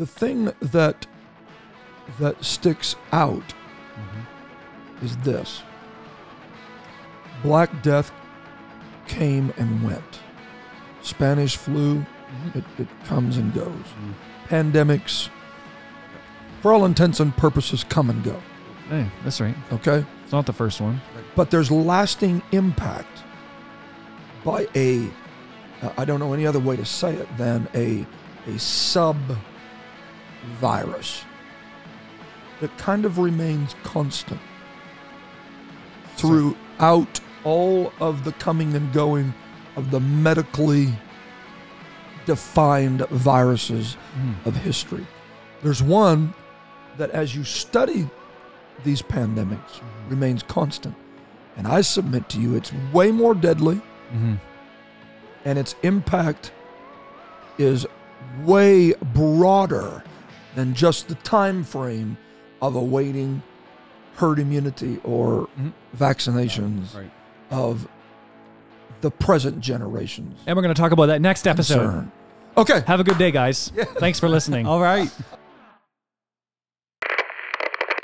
the thing that that sticks out Mm-hmm. is this Black Death came and went. Spanish flu, it, it comes and goes. Mm. Pandemics, for all intents and purposes, come and go. Hey, that's right. Okay? It's not the first one. But there's lasting impact by a, I don't know any other way to say it than a, a sub virus that kind of remains constant throughout all of the coming and going of the medically defined viruses Mm. of history. There's one that, as you study these pandemics, remains constant. And I submit to you, it's way more deadly, Mm-hmm. and its impact is way broader than just the time frame of awaiting herd immunity or Mhm. vaccinations Right. of the present generations. And we're going to talk about that next episode. concern. Okay. Have a good day, guys. Thanks for listening. All right.